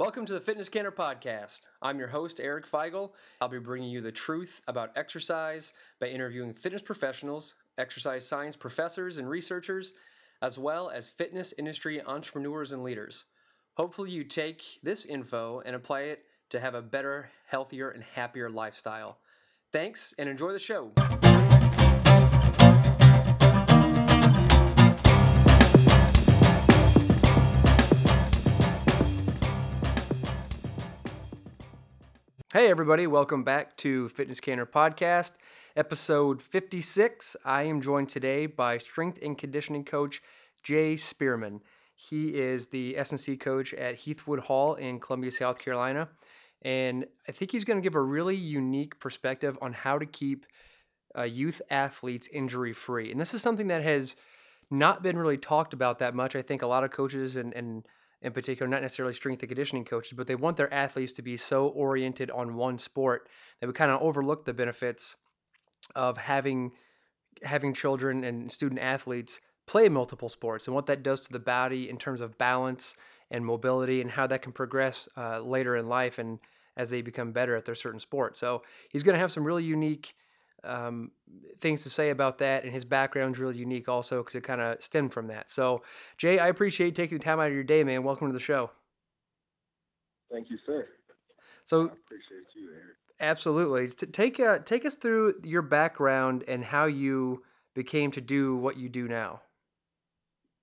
Welcome to the Fitness Canner Podcast. I'm your host, Eric Feigl. I'll be bringing you the truth about exercise by interviewing fitness professionals, exercise science professors and researchers, as well as fitness industry entrepreneurs and leaders. Hopefully, you take this info and apply it to have a better, healthier, and happier lifestyle. Thanks and enjoy the show. Hey, everybody, welcome back to Fitness Canner Podcast, episode 56. I am joined today by strength and conditioning coach Jay Spearman. He is the S&C coach at Heathwood Hall in Columbia, South Carolina. And I think he's going to give a really unique perspective on how to keep uh, youth athletes injury free. And this is something that has not been really talked about that much. I think a lot of coaches and, and in particular, not necessarily strength and conditioning coaches, but they want their athletes to be so oriented on one sport that we kind of overlook the benefits of having having children and student athletes play multiple sports and what that does to the body in terms of balance and mobility and how that can progress uh, later in life and as they become better at their certain sport. So he's going to have some really unique um, things to say about that, and his background's really unique also because it kind of stemmed from that. So, Jay, I appreciate taking the time out of your day, man. Welcome to the show. Thank you, sir. So, I appreciate you, Eric. Absolutely. Take uh, take us through your background and how you became to do what you do now.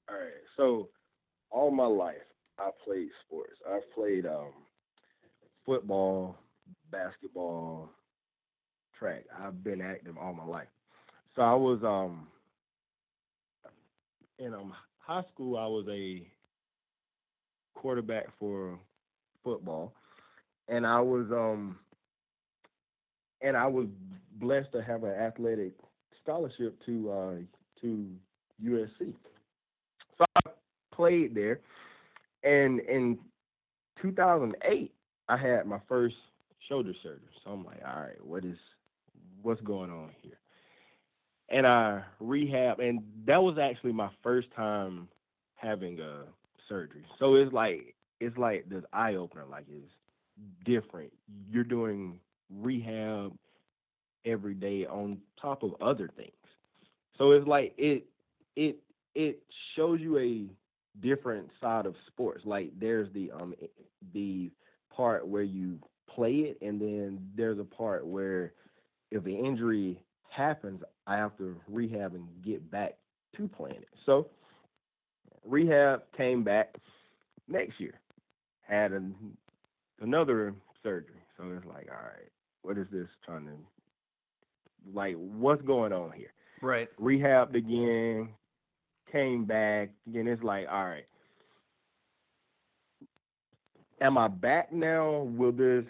All right. So, all my life, I played sports. I played um, football, basketball, track. I've been active all my life. So I was um in um high school I was a quarterback for football and I was um and I was blessed to have an athletic scholarship to uh to USC. So I played there and in 2008 I had my first shoulder surgery. So I'm like, all right, what is what's going on here? And I rehab, and that was actually my first time having a surgery. So it's like it's like this eye opener, like it's different. You're doing rehab every day on top of other things. So it's like it it it shows you a different side of sports. Like there's the um the part where you play it, and then there's a part where if the injury happens, I have to rehab and get back to playing it. So rehab came back next year, had an, another surgery. So it's like, all right, what is this trying to like? What's going on here? Right. Rehabbed again, came back again. It's like, all right, am I back now? Will this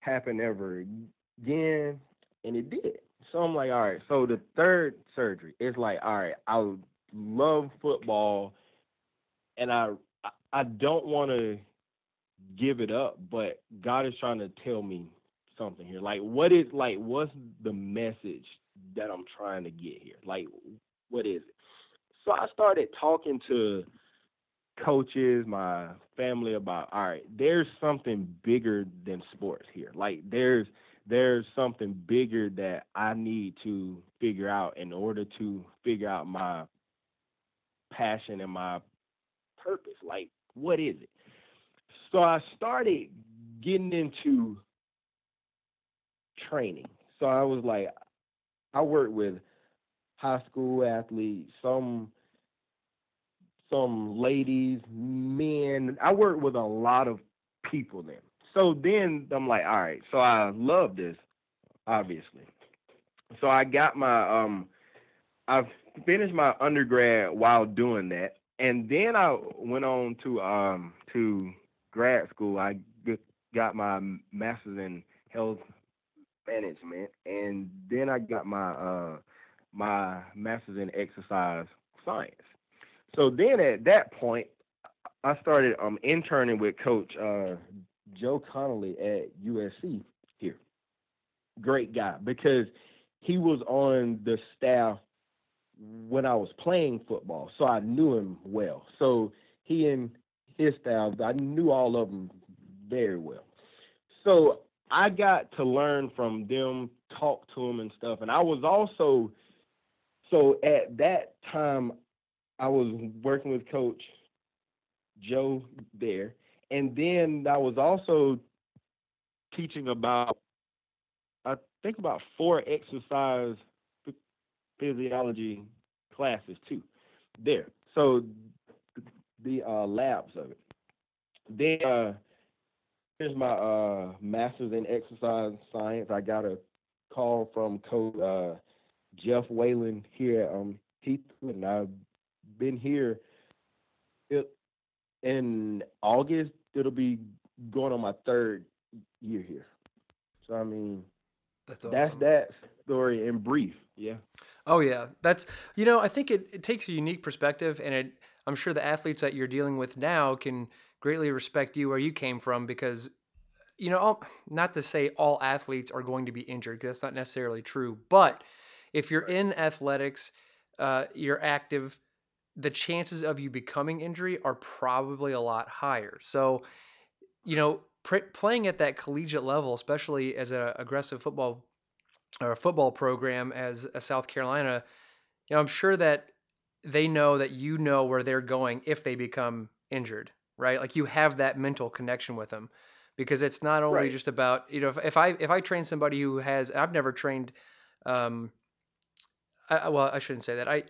happen ever again? And it did. So I'm like, all right. So the third surgery is like, all right, I love football, and I I don't want to give it up, but God is trying to tell me something here. Like, what is like, what's the message that I'm trying to get here? Like, what is it? So I started talking to coaches, my family about, all right, there's something bigger than sports here. Like, there's there's something bigger that I need to figure out in order to figure out my passion and my purpose. Like, what is it? So I started getting into training. So I was like, I worked with high school athletes, some some ladies, men. I worked with a lot of people then. So then I'm like, all right. So I love this, obviously. So I got my um, I finished my undergrad while doing that, and then I went on to um to grad school. I got my master's in health management, and then I got my uh my master's in exercise science. So then at that point, I started um interning with Coach uh, Joe Connolly at USC here. Great guy because he was on the staff when I was playing football, so I knew him well. So he and his staff, I knew all of them very well. So I got to learn from them, talk to them and stuff. And I was also so at that time I was working with Coach Joe there, and then I was also teaching about I think about four exercise physiology classes too there. So the uh, labs of it. Then uh, here's my uh, master's in exercise science. I got a call from Coach uh, Jeff Whalen here at um, Heathwood, and I've been here. It, in August, it'll be going on my third year here. So I mean, That's awesome. that's that story in brief. Yeah. Oh yeah, that's you know I think it, it takes a unique perspective, and it I'm sure the athletes that you're dealing with now can greatly respect you where you came from because you know not to say all athletes are going to be injured because that's not necessarily true, but if you're in athletics, uh, you're active, the chances of you becoming injury are probably a lot higher. So you know pr- playing at that collegiate level, especially as an aggressive football or a football program as a South Carolina you know, I'm sure that they know that you know where they're going if they become injured, right? Like you have that mental connection with them because it's not only Right. just about, you know, if, if I if I train somebody who has I've never trained um I, well, I shouldn't say that. I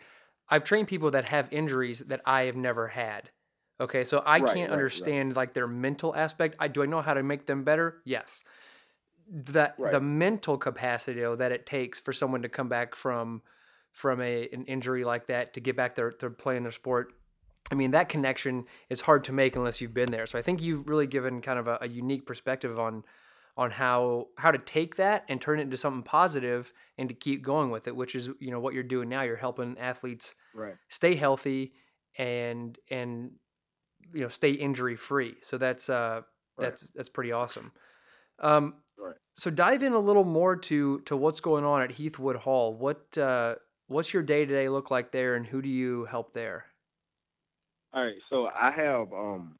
I've trained people that have injuries that I have never had. Okay, so I Right. can't Right. Right. understand like their mental aspect. I do I know how to make them better? Yes. That the Right. mental capacity though, that it takes for someone to come back from from a an injury like that to get back there to playing their sport. I mean, that connection is hard to make unless you've been there. So I think you've really given kind of a, a unique perspective on on how how to take that and turn it into something positive and to keep going with it, which is you know what you're doing now. You're helping athletes Right. stay healthy and and you know stay injury free. So that's uh Right. that's that's pretty awesome. Um, Right. so dive in a little more to to what's going on at Heathwood Hall. What uh, what's your day to day look like there, and who do you help there? All right. So I have um.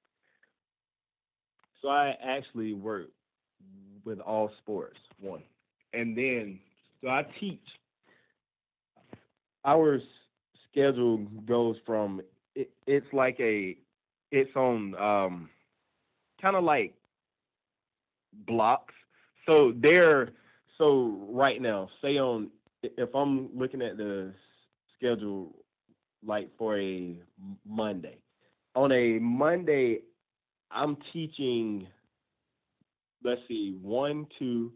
So I actually work with all sports one, and then so I teach. Our schedule goes from it, it's like a it's on um kind of like blocks. So they're so right now, say on if I'm looking at the schedule like for a Monday. On a Monday, I'm teaching let's see, one, two,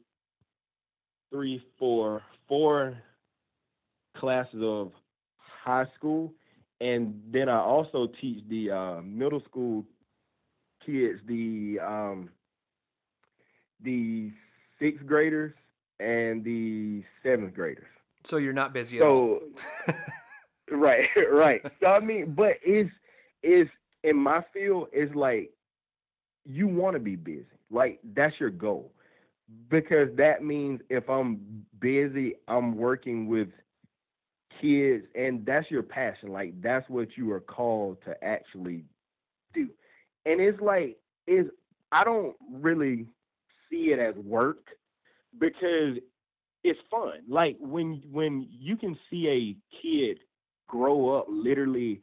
three, four, four classes of high school, and then I also teach the uh, middle school kids, the um, the sixth graders and the seventh graders. So you're not busy at all. So right, right. So I mean, but it's it's in my field, it's like you want to be busy. Like that's your goal. Because that means if I'm busy, I'm working with kids and that's your passion. Like that's what you are called to actually do. And it's like is I don't really see it as work because it's fun. Like when when you can see a kid grow up literally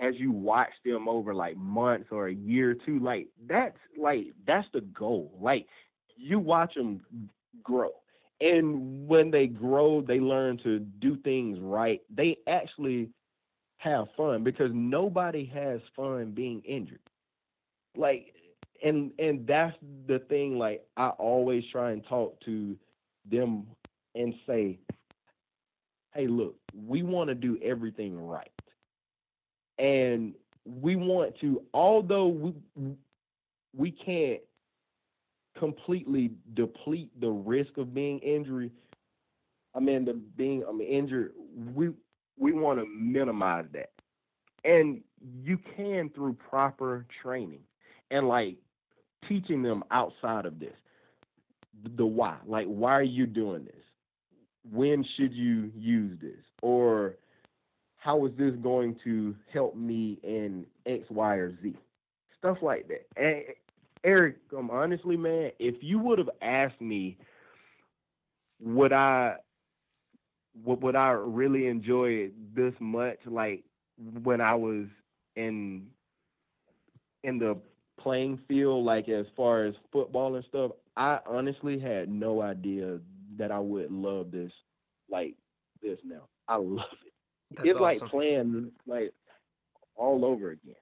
as you watch them over like months or a year or two, like that's like that's the goal. Like you watch them grow, and when they grow, they learn to do things right. They actually have fun because nobody has fun being injured. Like, and and that's the thing. Like I always try and talk to them and say, "Hey, look, we want to do everything right." And we want to although we we can't completely deplete the risk of being injury i mean the being i mean injured we we want to minimize that. And you can through proper training and like teaching them outside of this the why like why are you doing this? When should you use this? Or how is this going to help me in X, Y, or Z? Stuff like that. And Eric, um, honestly, man, if you would have asked me, would I, would, would I really enjoy it this much, like when I was in, in the playing field, like as far as football and stuff, I honestly had no idea that I would love this, like this now. I love it. That's it's like playing like all over again.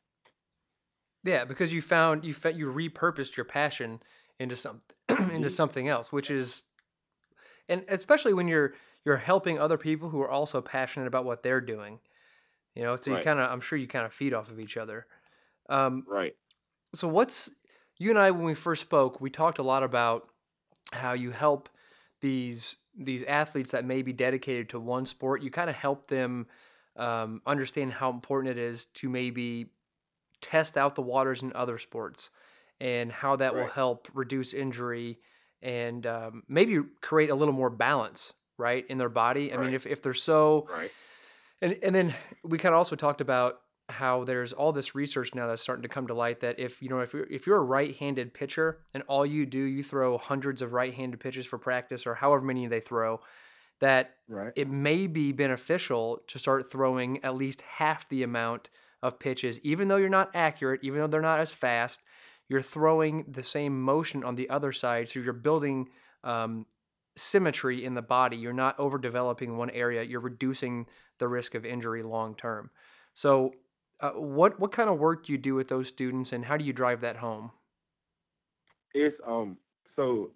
Yeah, because you found you fe- you repurposed your passion into some into something else, which is and especially when you're you're helping other people who are also passionate about what they're doing. You know, so you kind of I'm sure you kind of feed off of each other. Um, right, so what's you and I when we first spoke, we talked a lot about how you help these these athletes that may be dedicated to one sport. You kind of help them um, understand how important it is to maybe test out the waters in other sports and how that will help reduce injury and um, maybe create a little more balance right in their body. I mean, if if they're so right, and and then we kind of also talked about how there's all this research now that's starting to come to light that if you know if you're, if you're a right-handed pitcher and all you do you throw hundreds of right-handed pitches for practice or however many they throw that right, it may be beneficial to start throwing at least half the amount of pitches. Even though you're not accurate even though they're not as fast you're throwing the same motion on the other side. So you're building um, symmetry in the body. You're not overdeveloping one area. You're reducing the risk of injury long term. So uh, what what kind of work do you do with those students and how do you drive that home It's um so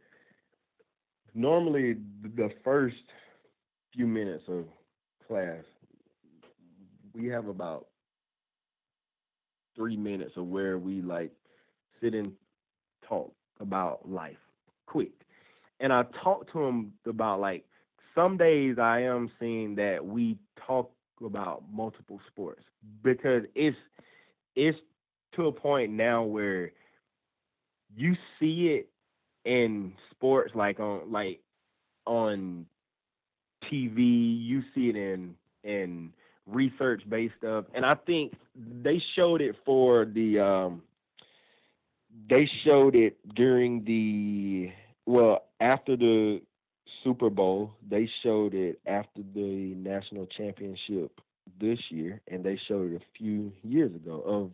normally the first few minutes of class we have about three minutes of where we like sit and talk about life quick. And I talk to them about like some days I am seeing that we talk about multiple sports because it's it's to a point now where you see it in sports like on like on TV, you see it in in research based stuff, and I think they showed it for the um they showed it during the well after the Super Bowl. They showed it after the national championship this year, and they showed it a few years ago of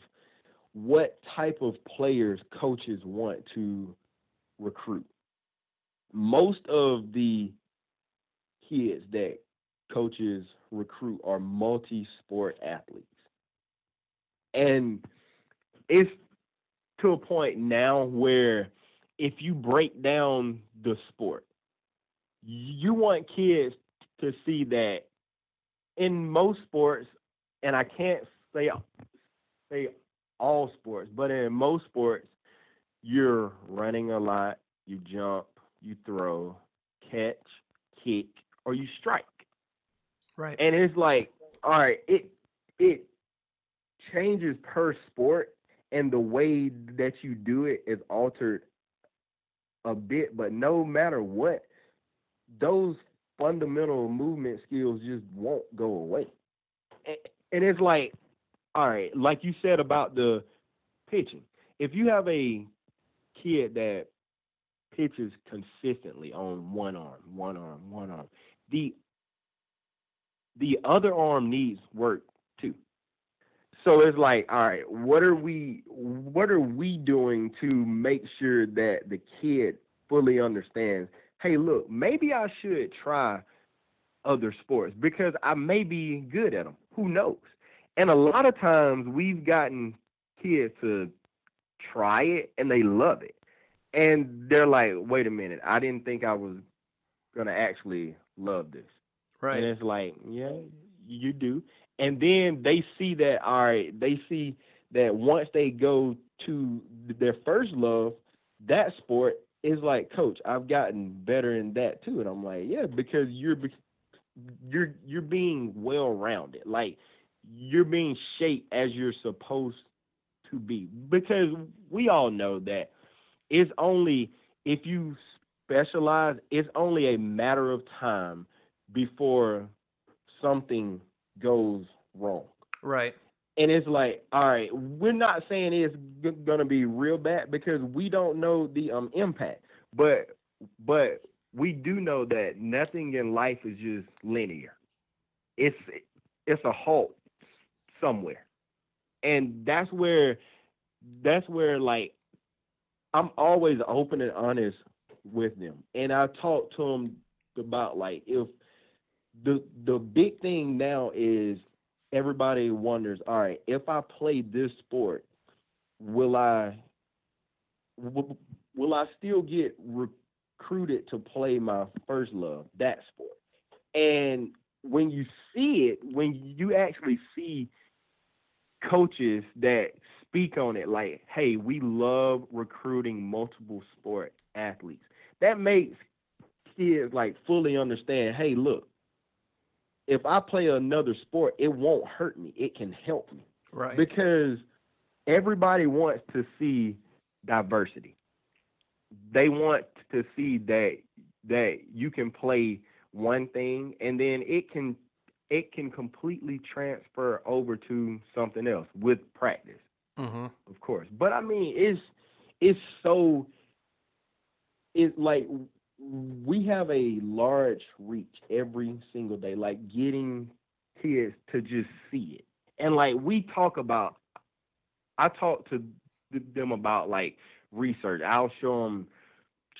what type of players coaches want to recruit. Most of the kids that coaches recruit are multi-sport athletes. And it's to a point now where if you break down the sport, you want kids to see that in most sports, and I can't say say all sports, but in most sports, you're running a lot, you jump, you throw, catch, kick, or you strike. right And it's like, all right, it it changes per sport and the way that you do it is altered a bit, but no matter what, those fundamental movement skills just won't go away. And it's like, all right, like you said about the pitching. If you have a kid that pitches consistently on one arm, one arm, one arm, the the other arm needs work too. So it's like, all right, what are we what are we doing to make sure that the kid fully understands, hey, look, maybe I should try other sports because I may be good at them. Who knows? And a lot of times we've gotten kids to try it and they love it. And they're like, wait a minute, I didn't think I was going to actually love this. right And it's like, yeah, you do. And then they see that, all right, they see that once they go to their first love, that sport is like, coach, I've gotten better in that too. And I'm like, yeah, because you're you're you're being well rounded. Like you're being shaped as you're supposed to be. Because we all know that it's only if you specialize, it's only a matter of time before something goes wrong. right and it's like, all right, we're not saying it's g- gonna be real bad because we don't know the um impact, but but we do know that nothing in life is just linear. It's it's a halt somewhere, and that's where that's where like I'm always open and honest with them, and I talk to them about like if the the big thing now is everybody wonders, all right, if I play this sport, will I will, I still get recruited to play my first love, that sport? And when you see it, when you actually see coaches that speak on it like, hey, we love recruiting multiple sport athletes. That makes kids like fully understand, hey, look, if I play another sport, it won't hurt me. It can help me. Right. Because everybody wants to see diversity. They want to see that that you can play one thing and then it can it can completely transfer over to something else with practice. Mm-hmm. Of course. But I mean it's it's so it's like we have a large reach every single day, like getting kids to just see it. And like we talk about, I talk to them about like research. I'll show them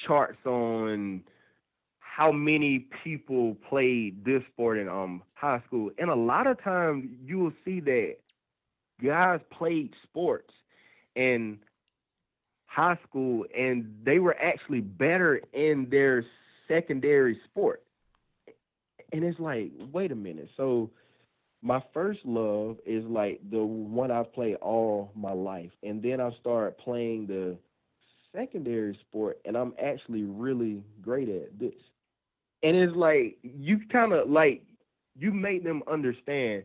charts on how many people played this sport in um high school, and a lot of times you will see that guys played sports and high school and they were actually better in their secondary sport. And it's like, wait a minute. So my first love is like the one I've played all my life. And then I start playing the secondary sport and I'm actually really great at this. And it's like you kind of like you make them understand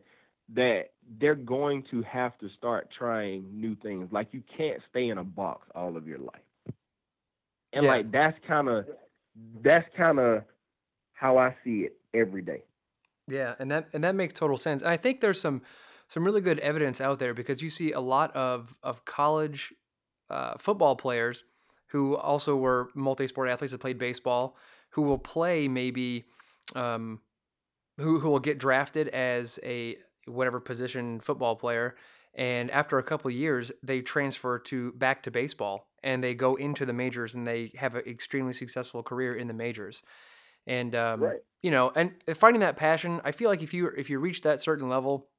that they're going to have to start trying new things. Like you can't stay in a box all of your life. And Yeah. like that's kind of that's kind of how I see it every day. Yeah, and that and that makes total sense. And I think there's some some really good evidence out there because you see a lot of of college uh, football players who also were multi-sport athletes that played baseball who will play maybe um, who who will get drafted as a whatever position football player and after a couple of years they transfer to back to baseball and they go into the majors and they have an extremely successful career in the majors and um, Right. you know and finding that passion i feel like if you if you reach that certain level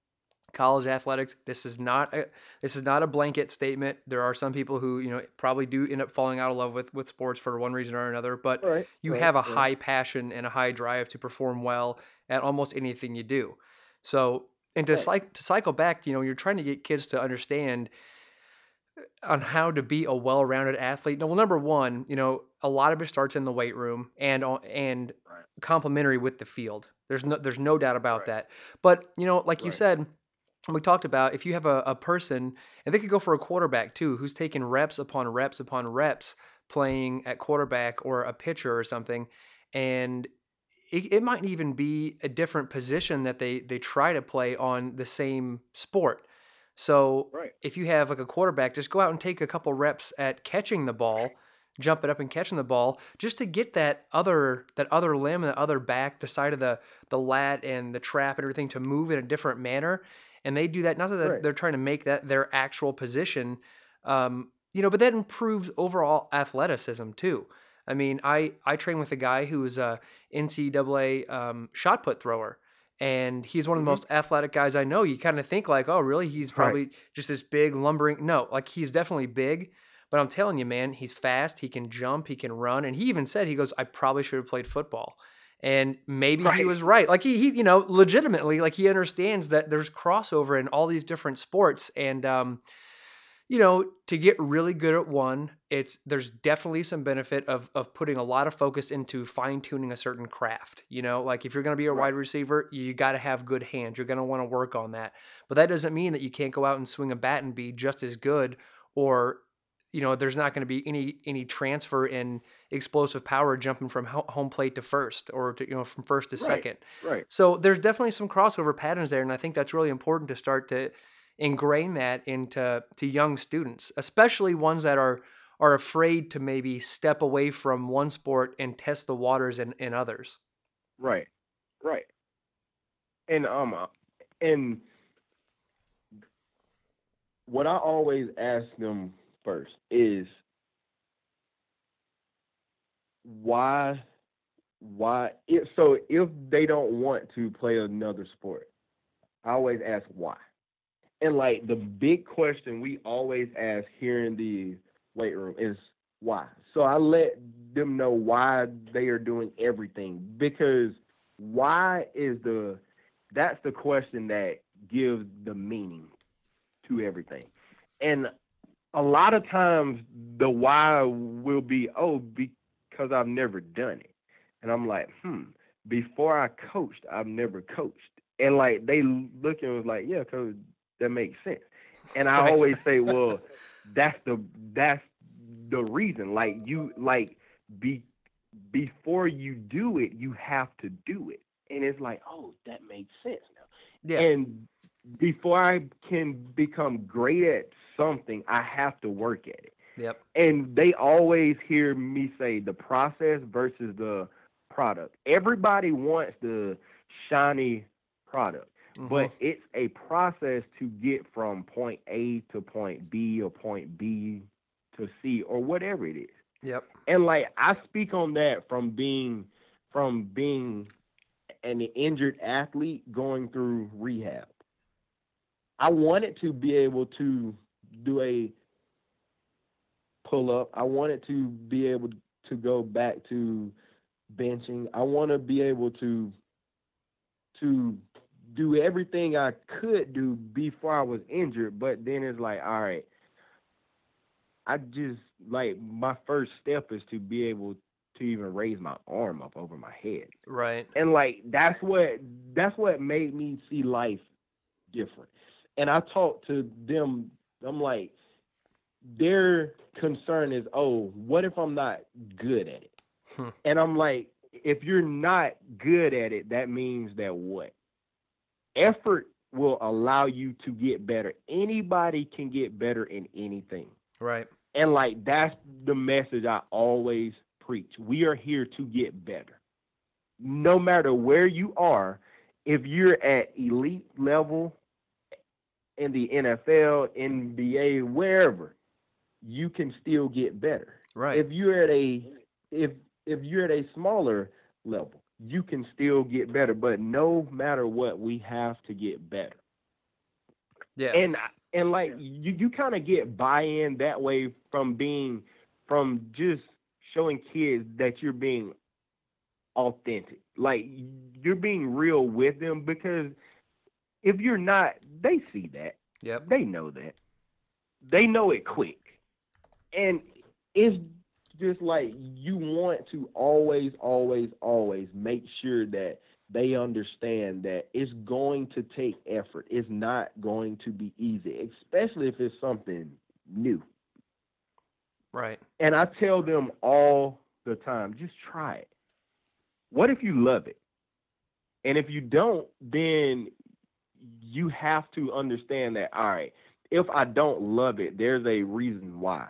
college athletics this is not a this is not a blanket statement there are some people who you know probably do end up falling out of love with with sports for one reason or another but Right. you right, have a high passion and a high drive to perform well at almost anything you do so and to, Right. cycle, to cycle back you know you're trying to get kids to understand uh, on how to be a well-rounded athlete. No, well, number one, you know, a lot of it starts in the weight room and and Right. complementary with the field. There's no there's no doubt about Right. that. But you know, like you said, we talked about if you have a, a person, and they could go for a quarterback too, who's taking reps upon reps upon reps playing at quarterback or a pitcher or something, and it, it might even be a different position that they they try to play on the same sport. So Right. if you have like a quarterback, just go out and take a couple reps at catching the ball, jumping up and catching the ball, just to get that other that other limb and the other back, the side of the the lat and the trap and everything to move in a different manner. And they do that not that they're, Right. they're trying to make that their actual position, um, you know, but that improves overall athleticism too. I mean, I I train with a guy who's a NCAA um, shot put thrower, and he's one of the Mhm. most athletic guys I know. You kind of think like, oh, really? He's Right. probably just this big lumbering. No, like he's definitely big, but I'm telling you, man, he's fast. He can jump. He can run. And he even said, he goes, I probably should have played football. And maybe he was right. Like he, he, you know, legitimately, like he understands that there's crossover in all these different sports, and um, you know, to get really good at one, it's there's definitely some benefit of of putting a lot of focus into fine tuning a certain craft. You know, like if you're going to be a Right. wide receiver, you got to have good hands. You're going to want to work on that. But that doesn't mean that you can't go out and swing a bat and be just as good, or you know, there's not going to be any any transfer in explosive power jumping from home plate to first, or to you know from first to Right. second. Right. So there's definitely some crossover patterns there, and I think that's really important to start to ingrain that into to young students, especially ones that are are afraid to maybe step away from one sport and test the waters in, in others. Right. Right. And um uh, and what I always ask them first is why why if so if they don't want to play another sport i always ask why and like the big question we always ask here in the weight room is why so i let them know why they are doing everything because why is the that's the question that gives the meaning to everything and a lot of times the why will be oh because i've never done it and I'm like, hmm. Before I coached, I've never coached, and like they look and was like, yeah, cause that makes sense. And I always say, well, that's the that's the reason. Like you like be before you do it, you have to do it. And it's like, oh, that makes sense now. Yeah. And before I can become great at something, I have to work at it. Yep. And they always hear me say the process versus the product. Everybody wants the shiny product, mm-hmm. but it's a process to get from point A to point B or point B to C or whatever it is. Yep. And like I speak on that from being from being an injured athlete going through rehab. I wanted to be able to do a pull up. I wanted to be able to go back to benching. I want to be able to to do everything I could do before I was injured, but then it's like, all right, I just like my first step is to be able to even raise my arm up over my head. Right. And like that's what that's what made me see life different. And I talked to them, I'm like, their concern is, oh, what if I'm not good at it? Hmm. And I'm like, if you're not good at it, that means that what? Effort will allow you to get better. Anybody can get better in anything. Right. And like that's the message I always preach. We are here to get better. No matter where you are, if you're at elite level in the NFL, NBA, wherever, you can still get better. Right. If you're at a if if you're at a smaller level, you can still get better. But no matter what, we have to get better. Yeah. And and like you, you kind of get buy-in that way from being from just showing kids that you're being authentic. Like you're being real with them because if you're not, they see that. Yep. They know that. They know it quick. And it's just like you want to always, always, always make sure that they understand that it's going to take effort. It's not going to be easy, especially if it's something new. Right. And I tell them all the time, just try it. What if you love it? And if you don't, then you have to understand that, all right, if I don't love it, there's a reason why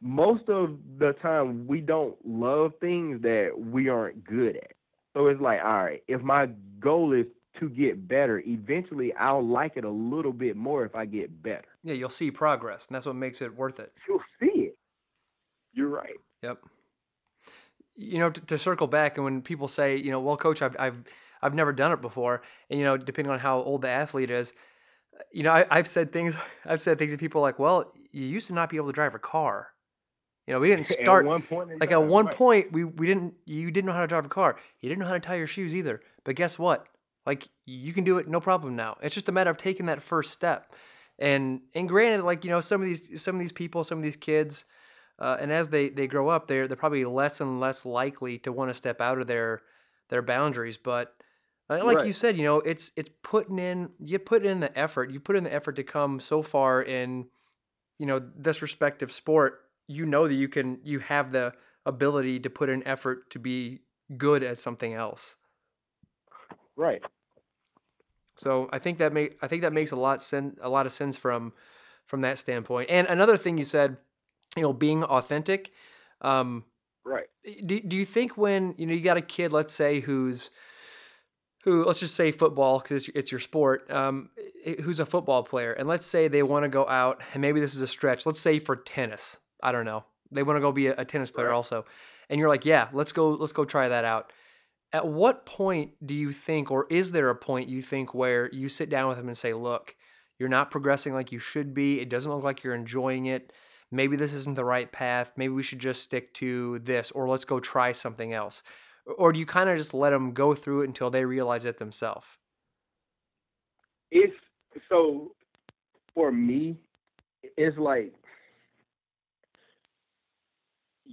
most of the time we don't love things that we aren't good at. So it's like, all right, if my goal is to get better, eventually I'll like it a little bit more if I get better. Yeah, you'll see progress, and that's what makes it worth it. You'll see it. You're right. Yep. You know, to, to circle back, and when people say, you know, well, coach, I've I've I've never done it before, and you know, depending on how old the athlete is, you know, I, I've said things. I've said things to people like, well, you used to not be able to drive a car you know, we didn't start at one point like at one right. point we we didn't you didn't know how to drive a car. You didn't know how to tie your shoes either. But guess what? Like you can do it no problem now. It's just a matter of taking that first step. And and granted, like you know, some of these some of these people, some of these kids, uh, and as they they grow up, they're they're probably less and less likely to want to step out of their their boundaries. But uh, like right. you said, you know, it's it's putting in you put in the effort. You put in the effort to come so far in, you know, this respective sport you know that you can you have the ability to put in effort to be good at something else. Right. So I think that make I think that makes a lot sen- a lot of sense from from that standpoint. And another thing you said, you know, being authentic. Um, Right. do, do you think when you know you got a kid, let's say who's who let's just say football because it's, it's your sport um, who's a football player and let's say they want to go out and maybe this is a stretch let's say for tennis i don't know. They want to go be a, a tennis player Right. also. And you're like yeah let's go let's go try that out. At what point do you think or is there a point you think where you sit down with them and say look you're not progressing like you should be. It doesn't look like you're enjoying it. Maybe this isn't the right path. Maybe we should just stick to this or let's go try something else. Or do you kind of just let them go through it until they realize it themselves? It's so for me, it's like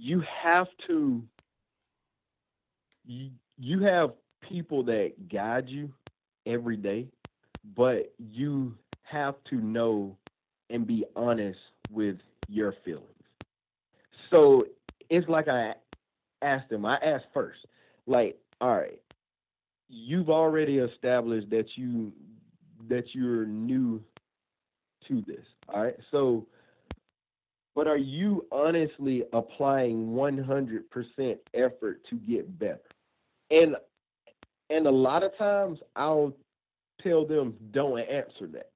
you have to you, you have people that guide you every day, but you have to know and be honest with your feelings. So it's like I asked them, I asked first, like, all right, you've already established that you that you're new to this. All right. So but are you honestly applying 100% effort to get better? And and a lot of times I'll tell them don't answer that.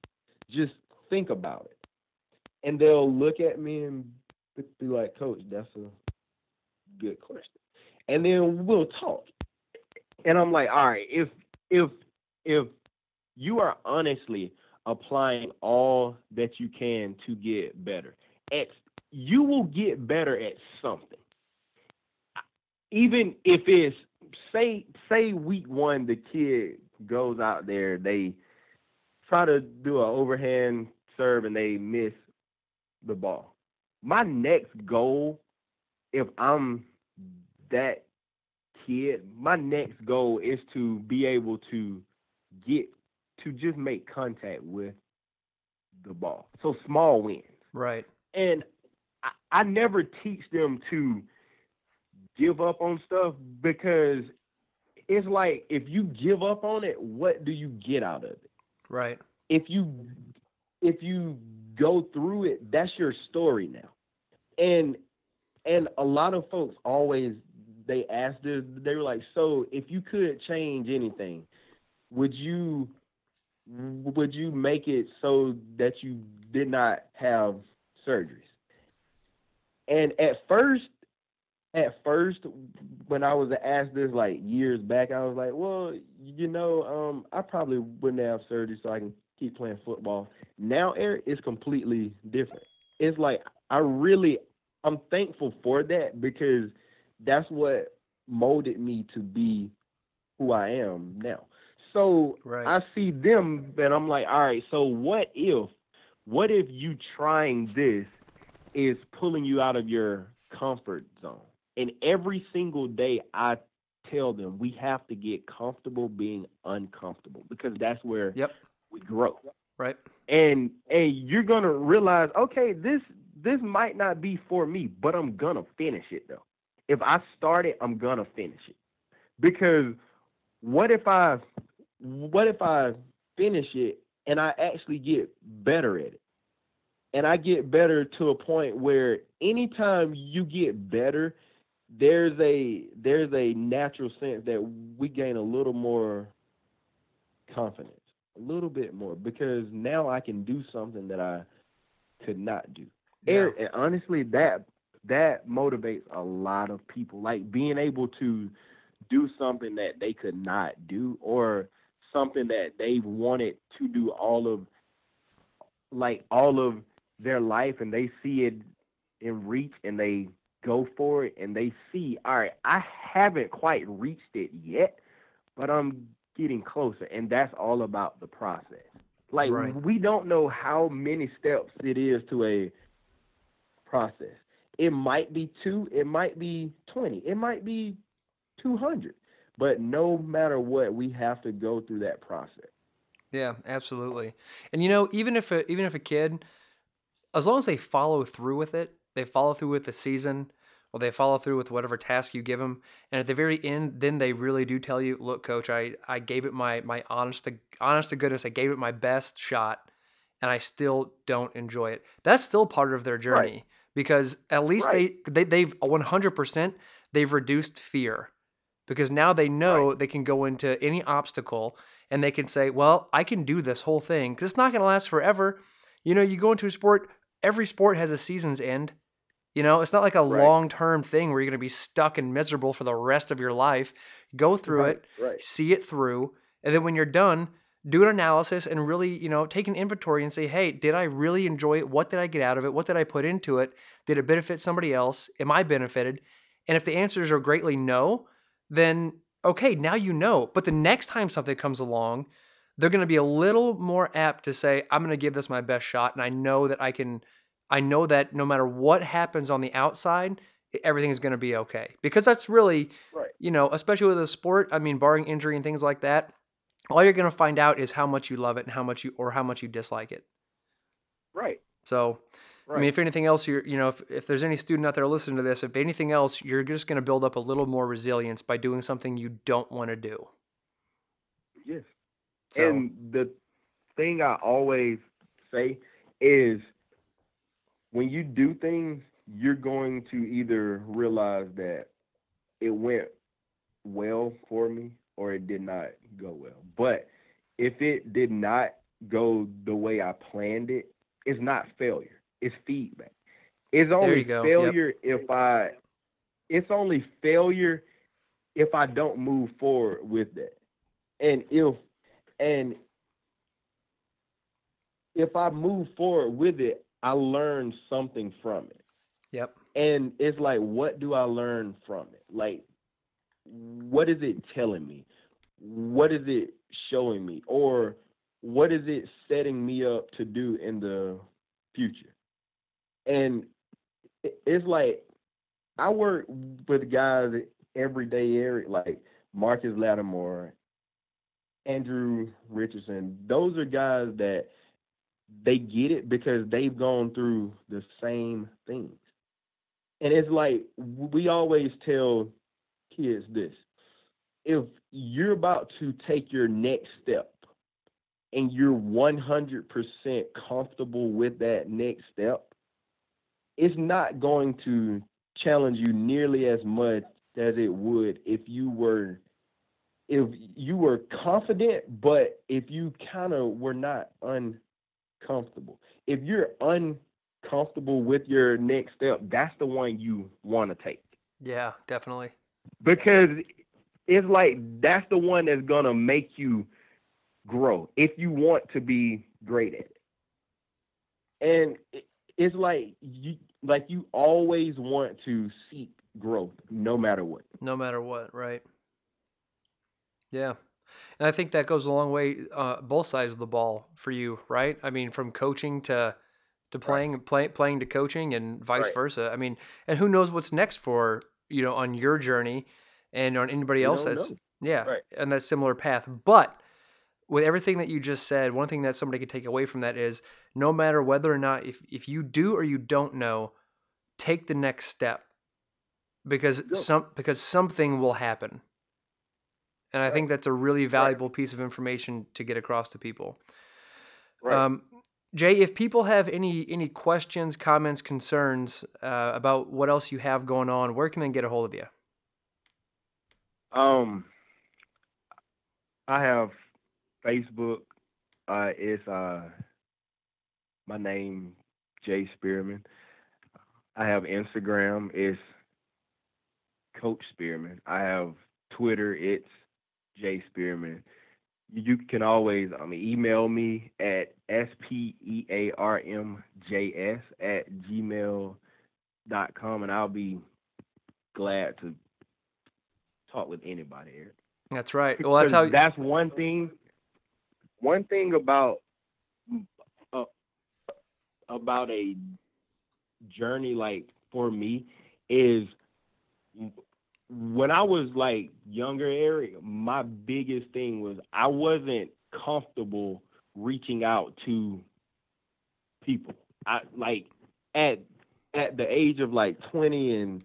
Just think about it. And they'll look at me and be like, "Coach, that's a good question." And then we'll talk. And I'm like, "All right, if if if you are honestly applying all that you can to get better, at you will get better at something. Even if it's say say week one the kid goes out there, they try to do an overhand serve and they miss the ball. My next goal, if I'm that kid, my next goal is to be able to get to just make contact with the ball. So small wins. Right. And I, never teach them to give up on stuff because it's like if you give up on it, what do you get out of it? Right. If you if you go through it, that's your story now. And and a lot of folks always they asked this they were like, so if you could change anything, would you would you make it so that you did not have surgeries? And at first, at first, when I was asked this like years back, I was like, well, you know, um, I probably wouldn't have surgery so I can keep playing football. Now, Eric, it's completely different. It's like I really, I'm thankful for that because that's what molded me to be who I am now. So Right. I see them and I'm like, all right, so what if what if you trying this is pulling you out of your comfort zone? And every single day I tell them we have to get comfortable being uncomfortable because that's where Yep. we grow. Right. And and you're gonna realize, okay, this this might not be for me, but I'm gonna finish it though. If I start it, I'm gonna finish it. Because what if I what if I finish it and I actually get better at it? And I get better to a point where anytime you get better, there's a there's a natural sense that we gain a little more confidence, a little bit more, because now I can do something that I could not do. Yeah. Eric, and honestly, that that motivates a lot of people. Like being able to do something that they could not do, or something that they wanted to do all of, like all of their life, and they see it in reach, and they go for it, and they see, all right, I haven't quite reached it yet, but I'm getting closer, and that's all about the process. Like Right. we don't know how many steps it is to a process. It might be two, it might be 20, it might be 200. But no matter what, we have to go through that process. Yeah, absolutely. And you know, even if a, even if a kid, as long as they follow through with it, they follow through with the season, or they follow through with whatever task you give them. And at the very end, then they really do tell you, "Look, coach, I I gave it my my honest to honest to goodness, I gave it my best shot, and I still don't enjoy it." That's still part of their journey Right. because at least Right. they, they they've 100% they've reduced fear because now they Right. know they can go into any obstacle and they can say, "Well, I can do this whole thing because it's not going to last forever." You know, you go into a sport, every sport has a season's end. You know, it's not like a Right. long-term thing where you're going to be stuck and miserable for the rest of your life. Go through Right. it, Right. see it through, and then when you're done, do an analysis and really, you know, take an inventory and say, "Hey, did I really enjoy it? What did I get out of it? What did I put into it? Did it benefit somebody else? Am I benefited?" And if the answers are greatly no, then okay, now you know. But the next time something comes along, they're going to be a little more apt to say, "I'm going to give this my best shot, and I know that I can I know that no matter what happens on the outside, everything is going to be okay." Because that's really, Right. you know, especially with a sport, I mean, barring injury and things like that, all you're going to find out is how much you love it and how much you or how much you dislike it. Right. So, I mean, if anything else, you're, you know, if, if there's any student out there listening to this, if anything else, you're just going to build up a little more resilience by doing something you don't want to do. Yes. So, And the thing I always say is when you do things, you're going to either realize that it went well for me or it did not go well. But if it did not go the way I planned it, it's not failure. It's feedback. It's only go. Yep. failure if I it's only failure if I don't move forward with that. And if and if I move forward with it, I learn something from it. yep. And it's like, what do I learn from it? Like, what is it telling me? What is it showing me? Or what is it setting me up to do in the future? And it's like, I work with guys every day, Eric, like Marcus Lattimore, Andrew Richardson. Those are guys that they get it because they've gone through the same things. And it's like we always tell kids this if you're about to take your next step and you're 100% comfortable with that next step, it's not going to challenge you nearly as much as it would if you were if you were confident but if you kind of were not uncomfortable if you're uncomfortable with your next step that's the one you want to take Yeah, definitely. because it's like that's the one that's gonna make you grow if you want to be great at it. And it's like you like you always want to seek growth no matter what. No matter what, right? Yeah. And I think that goes a long way, uh, both sides of the ball for you, right? I mean, from coaching to to Right. playing, play, playing to coaching, and vice Right. versa. I mean, and who knows what's next for you know on your journey, and on anybody You else that's know. yeah, Right. on that similar path. But with everything that you just said, one thing that somebody could take away from that is no matter whether or not if if you do or you don't know, take the next step because some because something will happen. And I Right. think that's a really Right. valuable piece of information to get across to people. Right. Um, Jay, if people have any any questions, comments, concerns uh, about what else you have going on, where can they get a hold of you? Um, I have Facebook. Uh, it's uh, my name Jay Spearman. I have Instagram. It's Coach Spearman. I have Twitter. It's Jay Spearman. You can always mean email me at s p e a r m j s at gmail dot com and I'll be glad to talk with anybody, Eric. That's right. Well, that's how. Because that's one thing. One thing about uh, about a journey like for me is when I was like younger, Eric. My biggest thing was I wasn't comfortable reaching out to people. I like at at the age of like twenty and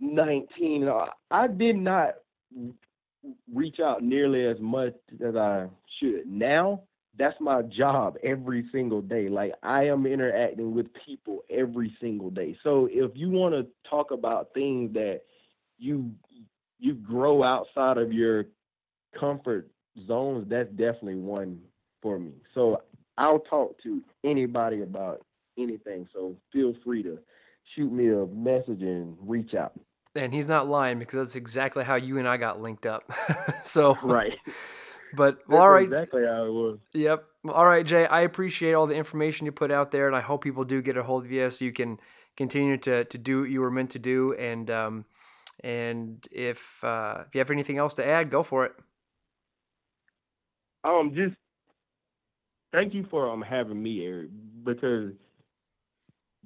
19, uh, I did not reach out nearly as much as I should. Now, that's my job every single day. Like I am interacting with people every single day. So if you want to talk about things that you you grow outside of your comfort zones, that's definitely one for me. So I'll talk to anybody about anything. So feel free to shoot me a message and reach out. And he's not lying because that's exactly how you and I got linked up. so right. But well, all right. Exactly how it was. Yep. All right, Jay. I appreciate all the information you put out there, and I hope people do get a hold of you so you can continue to to do what you were meant to do. And um, and if uh, if you have anything else to add, go for it. Um, just thank you for um having me, Eric, because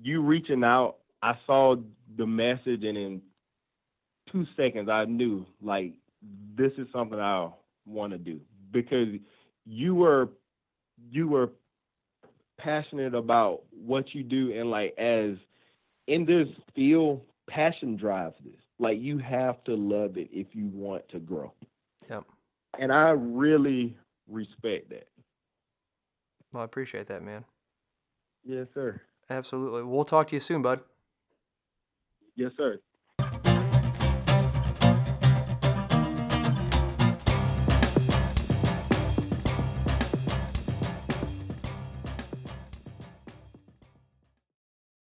you reaching out, I saw the message, and in two seconds, I knew like this is something I want to do because you were you were passionate about what you do, and like as in this field, passion drives this. Like you have to love it if you want to grow. Yep. And I really respect that. Well, I appreciate that, man. Yes, sir. Absolutely. We'll talk to you soon, bud. Yes, sir.